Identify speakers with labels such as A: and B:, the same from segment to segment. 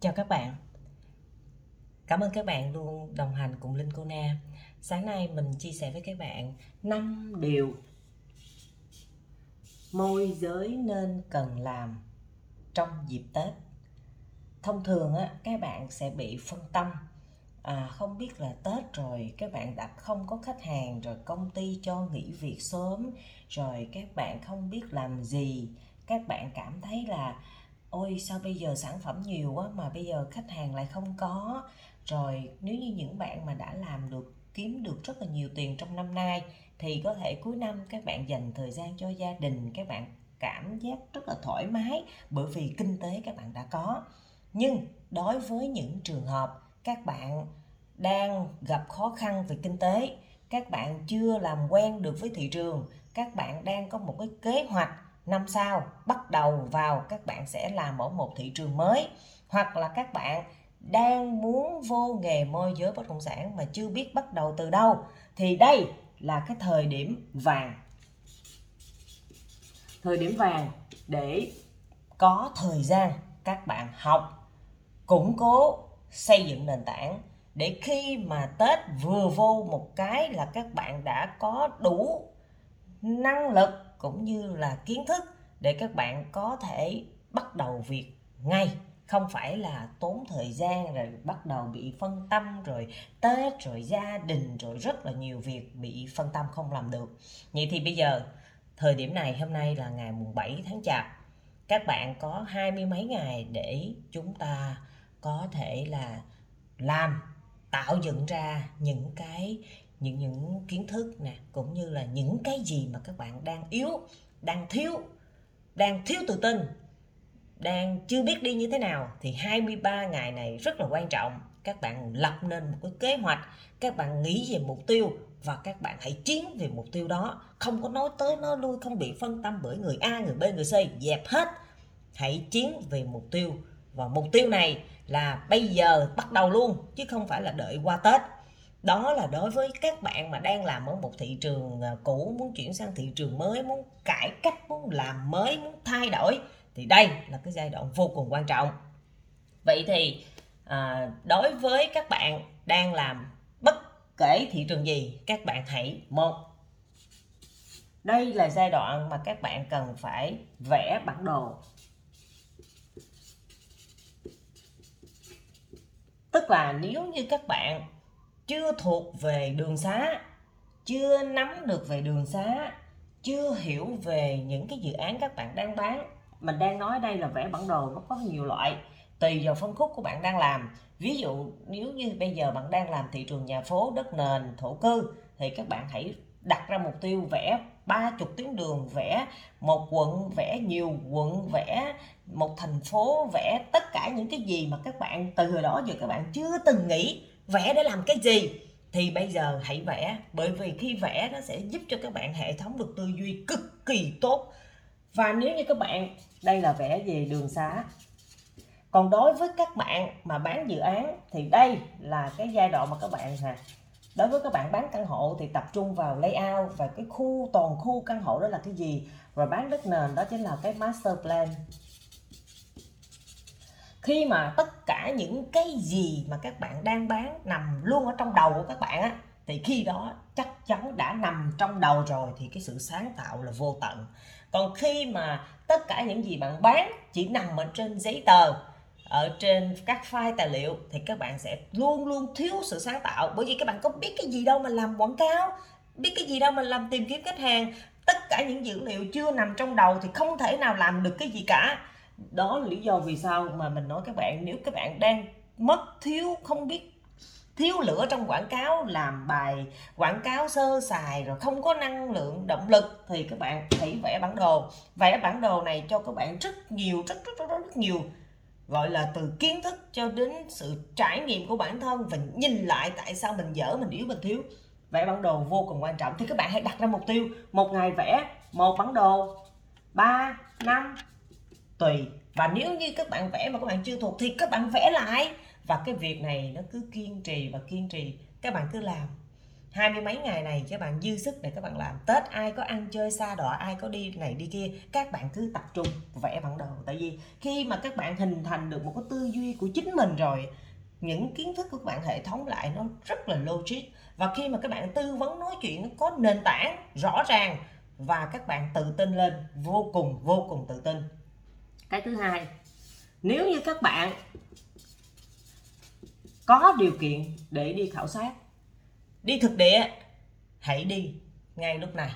A: Chào các bạn. Cảm ơn các bạn luôn đồng hành cùng Linh Cô Na. Sáng nay mình chia sẻ với các bạn 5 điều Môi giới nên cần làm trong dịp Tết. Thông thường á, các bạn sẽ bị phân tâm. À, Không biết là Tết rồi các bạn đã không có khách hàng Rồi công ty cho nghỉ việc sớm Rồi các bạn không biết làm gì. Các bạn cảm thấy là ôi, sao bây giờ sản phẩm nhiều quá mà bây giờ khách hàng lại không có? Rồi, nếu như những bạn mà đã làm được, kiếm được rất là nhiều tiền trong năm nay, thì có thể cuối năm các bạn dành thời gian cho gia đình, các bạn cảm giác rất là thoải mái bởi vì kinh tế các bạn đã có. Nhưng đối với những trường hợp các bạn đang gặp khó khăn về kinh tế, các bạn chưa làm quen được với thị trường, các bạn đang có một cái kế hoạch năm sau, bắt đầu vào các bạn sẽ làm ở một thị trường mới, hoặc là các bạn đang muốn vô nghề môi giới bất động sản mà chưa biết bắt đầu từ đâu. Thì đây là cái thời điểm vàng. Thời điểm vàng để có thời gian các bạn học, củng cố, xây dựng nền tảng để khi mà tết vừa vô một cái là các bạn đã có đủ năng lực cũng như là kiến thức để các bạn có thể bắt đầu việc ngay. Không phải là tốn thời gian rồi bắt đầu bị phân tâm rồi tết rồi gia đình rồi rất là nhiều việc bị phân tâm không làm được. Vậy thì bây giờ, thời điểm này, hôm nay là ngày mùng 7 tháng chạp. Các bạn có hai mươi mấy ngày để chúng ta có thể là làm, tạo dựng ra những cái những những kiến thức nè, cũng như là những cái gì mà các bạn đang yếu, đang thiếu đang thiếu tự tin, đang chưa biết đi như thế nào, thì 23 ngày này rất là quan trọng. Các bạn lập nên một cái kế hoạch, các bạn nghĩ về mục tiêu và các bạn hãy chiến về mục tiêu đó. Không có nói tới, nói lui, không bị phân tâm bởi người A, người B, người C, dẹp hết. Hãy chiến về mục tiêu và mục tiêu này là bây giờ bắt đầu luôn, chứ không phải là đợi qua Tết đó là đối với các bạn mà đang làm ở một thị trường à, cũ muốn chuyển sang thị trường mới muốn cải cách muốn làm mới muốn thay đổi thì đây là cái giai đoạn vô cùng quan trọng. Vậy thì à, đối với các bạn đang làm bất kể thị trường gì các bạn hãy một đây là giai đoạn mà các bạn cần phải vẽ bản đồ. Tức là nếu như các bạn chưa thuộc về đường xá, chưa nắm được về đường xá, chưa hiểu về những cái dự án các bạn đang bán. Mình đang nói đây là vẽ bản đồ, nó có nhiều loại, tùy vào phân khúc của bạn đang làm. Ví dụ, nếu như bây giờ bạn đang làm thị trường nhà phố, đất nền, thổ cư, thì các bạn hãy đặt ra mục tiêu vẽ ba chục tuyến đường, vẽ một quận, vẽ nhiều quận, vẽ một thành phố, vẽ tất cả những cái gì mà các bạn từ hồi đó giờ các bạn chưa từng nghĩ vẽ để làm cái gì? Thì bây giờ hãy vẽ, bởi vì khi vẽ nó sẽ giúp cho các bạn hệ thống được tư duy cực kỳ tốt. Và nếu như các bạn, đây là vẽ về đường xá. Còn đối với các bạn mà bán dự án thì đây là cái giai đoạn mà các bạn nè, đối với các bạn bán căn hộ thì tập trung vào layout và cái khu, toàn khu căn hộ đó là cái gì? Và bán đất nền đó chính là cái master plan khi mà tất cả những cái gì mà các bạn đang bán nằm luôn ở trong đầu của các bạn á, thì khi đó chắc chắn đã nằm trong đầu rồi thì cái sự sáng tạo là vô tận. Còn khi mà tất cả những gì bạn bán chỉ nằm ở trên giấy tờ, ở trên các file tài liệu, thì các bạn sẽ luôn luôn thiếu sự sáng tạo. Bởi vì các bạn có biết cái gì đâu mà làm quảng cáo, biết cái gì đâu mà làm tìm kiếm khách hàng. Tất cả những dữ liệu chưa nằm trong đầu thì không thể nào làm được cái gì cả đó là lý do vì sao mà mình nói các bạn nếu các bạn đang mất thiếu không biết thiếu lửa trong quảng cáo làm bài quảng cáo sơ sài rồi không có năng lượng động lực thì các bạn hãy vẽ bản đồ. Vẽ bản đồ này cho các bạn rất nhiều rất rất rất, rất nhiều gọi là từ kiến thức cho đến sự trải nghiệm của bản thân và nhìn lại tại sao mình dở mình yếu mình thiếu. Vẽ bản đồ vô cùng quan trọng. Thì các bạn hãy đặt ra mục tiêu. Một ngày vẽ một bản đồ. 3 năm tùy và nếu như các bạn vẽ mà các bạn chưa thuộc thì các bạn vẽ lại và cái việc này nó cứ kiên trì và kiên trì các bạn cứ làm hai mươi mấy ngày này các bạn dư sức để các bạn làm tết ai có ăn chơi xa đọa ai có đi này đi kia các bạn cứ tập trung vẽ bản đồ tại vì khi mà các bạn hình thành được một cái tư duy của chính mình rồi những kiến thức của các bạn hệ thống lại nó rất là logic và khi mà các bạn tư vấn nói chuyện nó có nền tảng rõ ràng và các bạn tự tin lên vô cùng vô cùng tự tin cái thứ hai, nếu như các bạn có điều kiện để đi khảo sát, đi thực địa, hãy đi ngay lúc này.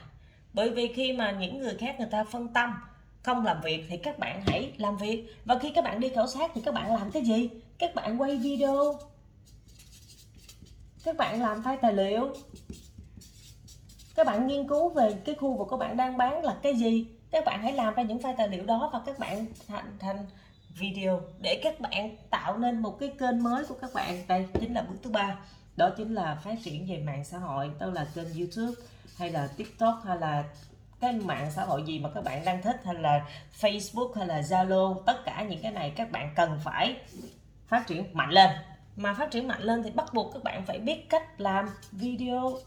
A: Bởi vì khi mà những người khác người ta phân tâm, không làm việc thì các bạn hãy làm việc. Và khi các bạn đi khảo sát thì các bạn làm cái gì? Các bạn quay video. Các bạn làm file tài liệu. Các bạn nghiên cứu về cái khu vực các bạn đang bán là cái gì? Các bạn hãy làm ra những file tài liệu đó và các bạn thành thành video để các bạn tạo nên một cái kênh mới của các bạn. Đây chính là bước thứ ba. Đó chính là phát triển về mạng xã hội đâu là kênh youtube hay là tiktok hay là cái mạng xã hội gì mà các bạn đang thích hay là facebook hay là zalo. Tất cả những cái này các bạn cần phải phát triển mạnh lên. Mà phát triển mạnh lên thì bắt buộc các bạn phải biết cách làm video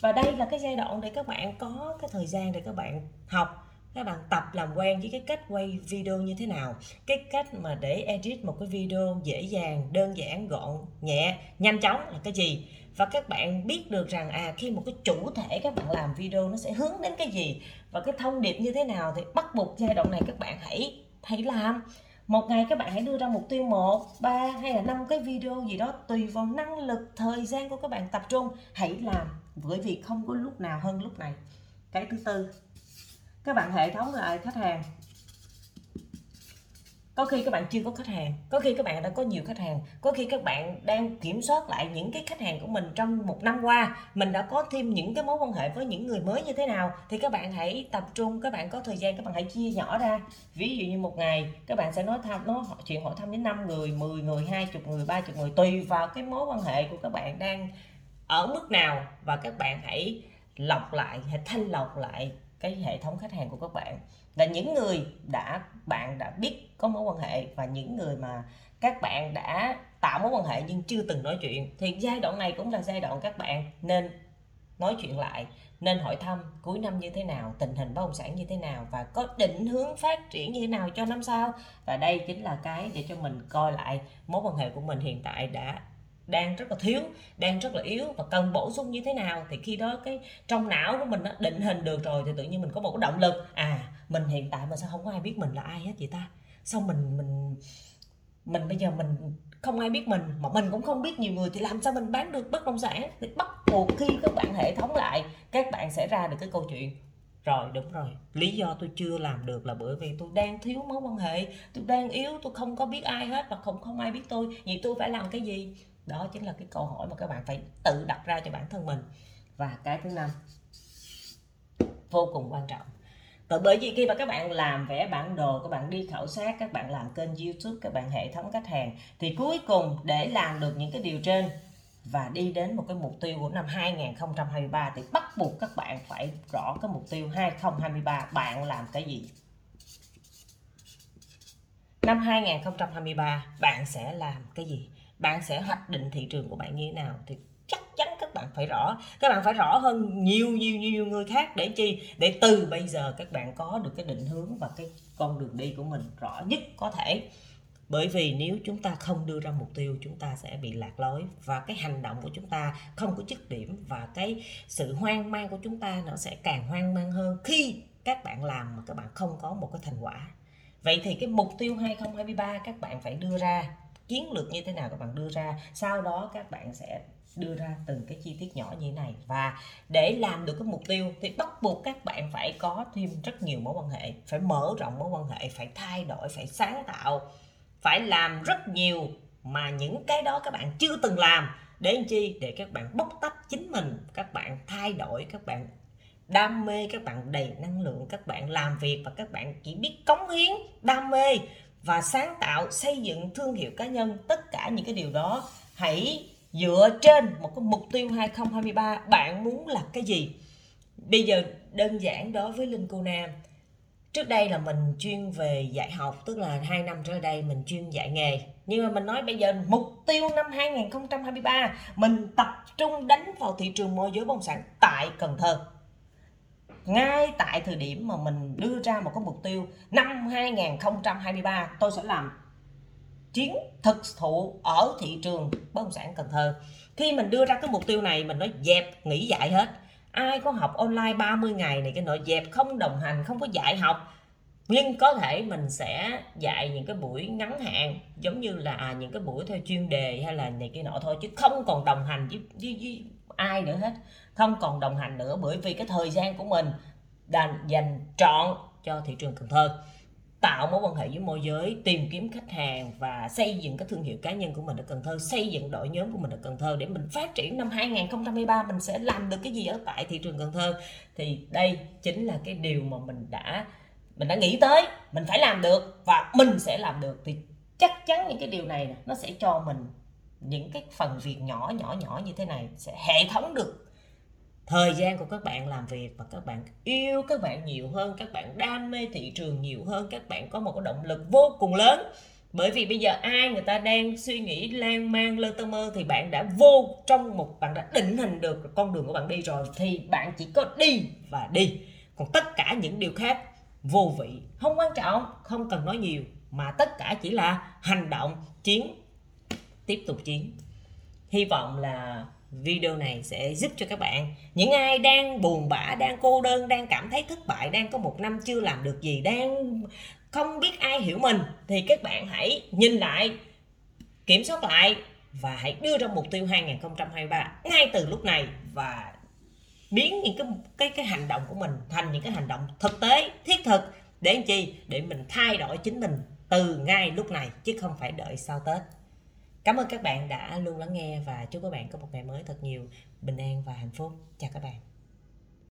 A: và đây là cái giai đoạn để các bạn có cái thời gian để các bạn học, các bạn tập làm quen với cái cách quay video như thế nào. Cái cách mà để edit một cái video dễ dàng, đơn giản, gọn, nhẹ, nhanh chóng là cái gì? Và các bạn biết được rằng à khi một cái chủ thể các bạn làm video nó sẽ hướng đến cái gì? Và cái thông điệp như thế nào thì bắt buộc giai đoạn này các bạn hãy hãy làm. Một ngày các bạn hãy đưa ra mục tiêu một, ba hay là năm cái video gì đó tùy vào năng lực, thời gian của các bạn tập trung. Hãy làm bởi vì không có lúc nào hơn lúc này. Cái thứ tư, các bạn hệ thống lại khách hàng. Có khi các bạn chưa có khách hàng, có khi các bạn đã có nhiều khách hàng, có khi các bạn đang kiểm soát lại những cái khách hàng của mình trong một năm qua. Mình đã có thêm những cái mối quan hệ với những người mới như thế nào, thì các bạn hãy tập trung, các bạn có thời gian, các bạn hãy chia nhỏ ra. Ví dụ như một ngày, các bạn sẽ nói thăm nó chuyện hỏi thăm đến 5 người 10 người 20 người 30 người, tùy vào cái mối quan hệ của các bạn đang ở mức nào? Và các bạn hãy lọc lại, hãy thanh lọc lại cái hệ thống khách hàng của các bạn. Là những người đã, bạn đã biết có mối quan hệ và những người mà các bạn đã tạo mối quan hệ nhưng chưa từng nói chuyện, thì giai đoạn này cũng là giai đoạn các bạn nên nói chuyện lại, nên hỏi thăm cuối năm như thế nào, tình hình bất động sản như thế nào và có định hướng phát triển như thế nào cho năm sau. Và đây chính là cái để cho mình coi lại mối quan hệ của mình hiện tại đã đang rất là thiếu, đang rất là yếu và cần bổ sung như thế nào thì khi đó cái trong não của mình nó định hình được rồi thì tự nhiên mình có một cái động lực. À mình hiện tại mà sao không có ai biết mình là ai hết vậy ta. Sao mình mình mình bây giờ mình không ai biết mình mà mình cũng không biết nhiều người thì làm sao mình bán được bất động sản? Thì bắt buộc khi các bạn hệ thống lại, các bạn sẽ ra được cái câu chuyện. Rồi, đúng rồi. Lý do tôi chưa làm được là bởi vì tôi đang thiếu mối quan hệ, tôi đang yếu, tôi không có biết ai hết và không không ai biết tôi. Vậy tôi phải làm cái gì? Đó chính là cái câu hỏi mà các bạn phải tự đặt ra cho bản thân mình và cái thứ năm vô cùng quan trọng Tại bởi vì khi mà các bạn làm vẽ bản đồ, các bạn đi khảo sát, các bạn làm kênh YouTube, các bạn hệ thống khách hàng thì cuối cùng để làm được những cái điều trên và đi đến một cái mục tiêu của năm 2023 thì bắt buộc các bạn phải rõ cái mục tiêu 2023 bạn làm cái gì. Năm 2023 bạn sẽ làm cái gì? Bạn sẽ hoạch định thị trường của bạn như thế nào thì chắc chắn các bạn phải rõ. Các bạn phải rõ hơn nhiều nhiều nhiều người khác để chi? Để từ bây giờ các bạn có được cái định hướng và cái con đường đi của mình rõ nhất có thể. Bởi vì nếu chúng ta không đưa ra mục tiêu, chúng ta sẽ bị lạc lối và cái hành động của chúng ta không có chức điểm và cái sự hoang mang của chúng ta nó sẽ càng hoang mang hơn khi các bạn làm mà các bạn không có một cái thành quả. Vậy thì cái mục tiêu 2023 các bạn phải đưa ra chiến lược như thế nào các bạn đưa ra sau đó các bạn sẽ đưa ra từng cái chi tiết nhỏ như thế này và để làm được cái mục tiêu thì bắt buộc các bạn phải có thêm rất nhiều mối quan hệ phải mở rộng mối quan hệ phải thay đổi phải sáng tạo phải làm rất nhiều mà những cái đó các bạn chưa từng làm để làm chi để các bạn bóc tách chính mình các bạn thay đổi các bạn đam mê các bạn đầy năng lượng các bạn làm việc và các bạn chỉ biết cống hiến đam mê và sáng tạo, xây dựng thương hiệu cá nhân. Tất cả những cái điều đó, hãy dựa trên một cái mục tiêu 2023 bạn muốn là cái gì? Bây giờ đơn giản đối với Linh Cô Nam trước đây là mình chuyên về dạy học, tức là hai năm trở đây mình chuyên dạy nghề. Nhưng mà mình nói bây giờ mục tiêu năm 2023 mình tập trung đánh vào thị trường môi giới bất động sản tại Cần Thơ ngay tại thời điểm mà mình đưa ra một cái mục tiêu năm 2023 tôi sẽ làm chiến thực thụ ở thị trường bất động sản Cần Thơ. Khi mình đưa ra cái mục tiêu này mình nói dẹp nghỉ dạy hết. Ai có học online 30 ngày này cái nội dẹp không đồng hành không có dạy học. Nhưng có thể mình sẽ dạy những cái buổi ngắn hạn giống như là à, những cái buổi theo chuyên đề hay là này cái nọ thôi chứ không còn đồng hành với, với, với ai nữa hết. Không còn đồng hành nữa bởi vì cái thời gian của mình đành dành trọn cho thị trường Cần Thơ. Tạo mối quan hệ với môi giới, tìm kiếm khách hàng và xây dựng cái thương hiệu cá nhân của mình ở Cần Thơ, xây dựng đội nhóm của mình ở Cần Thơ để mình phát triển. Năm 2023 mình sẽ làm được cái gì ở tại thị trường Cần Thơ. Thì đây chính là cái điều mà mình đã mình đã nghĩ tới. Mình phải làm được và mình sẽ làm được. Thì chắc chắn những cái điều này nó sẽ cho mình những cái phần việc nhỏ nhỏ nhỏ như thế này sẽ hệ thống được. Thời gian của các bạn làm việc và các bạn yêu các bạn nhiều hơn, các bạn đam mê thị trường nhiều hơn, các bạn có một cái động lực vô cùng lớn. Bởi vì bây giờ ai người ta đang suy nghĩ, lan man, lơ tơ mơ thì bạn đã vô trong một, bạn đã định hình được con đường của bạn đi rồi thì bạn chỉ có đi và đi. Còn tất cả những điều khác, vô vị. Không quan trọng, không cần nói nhiều, mà tất cả chỉ là hành động, chiến tiếp tục chiến. Hy vọng là video này sẽ giúp cho các bạn. Những ai đang buồn bã, đang cô đơn, đang cảm thấy thất bại, đang có một năm chưa làm được gì, đang không biết ai hiểu mình, thì các bạn hãy nhìn lại, kiểm soát lại và hãy đưa ra mục tiêu 2023 ngay từ lúc này và biến những cái cái cái hành động của mình thành những cái hành động thực tế, thiết thực để làm chi? Để mình thay đổi chính mình từ ngay lúc này, chứ không phải đợi sau tết. Cảm ơn các bạn đã luôn lắng nghe và chúc các bạn có một ngày mới thật nhiều, bình an và hạnh phúc. Chào các bạn.